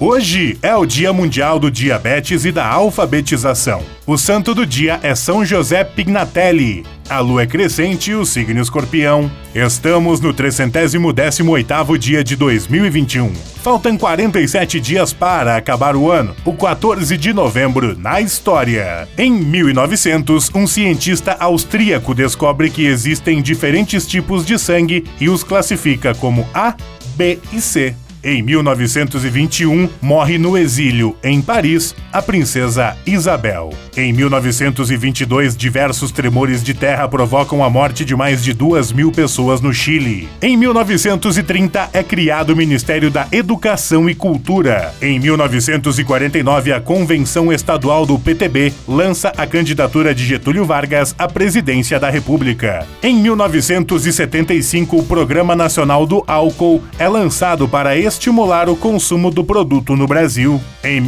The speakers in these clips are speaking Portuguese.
Hoje é o Dia Mundial do Diabetes e da Alfabetização. O santo do dia é São José Pignatelli. A lua é crescente e o signo escorpião. Estamos no 318º dia de 2021. Faltam 47 dias para acabar o ano, o 14 de novembro na história. Em 1900, um cientista austríaco descobre que existem diferentes tipos de sangue e os classifica como A, B e C. Em 1921, morre no exílio, em Paris, a princesa Isabel. Em 1922, diversos tremores de terra provocam a morte de mais de duas mil pessoas no Chile. Em 1930, é criado o Ministério da Educação e Cultura. Em 1949, a Convenção Estadual do PTB lança a candidatura de Getúlio Vargas à presidência da República. Em 1975, o Programa Nacional do Álcool é lançado para estimular o consumo do produto no Brasil. Em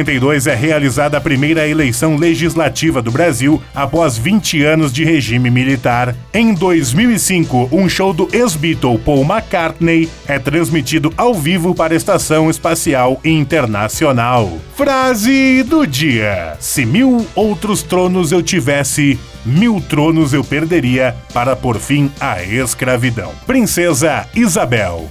1982 é realizada a primeira eleição legislativa do Brasil após 20 anos de regime militar. Em 2005, um show do ex-Beatle Paul McCartney é transmitido ao vivo para a Estação Espacial Internacional. Frase do dia: Se mil outros tronos eu tivesse, mil tronos eu perderia para por fim a escravidão. Princesa Isabel.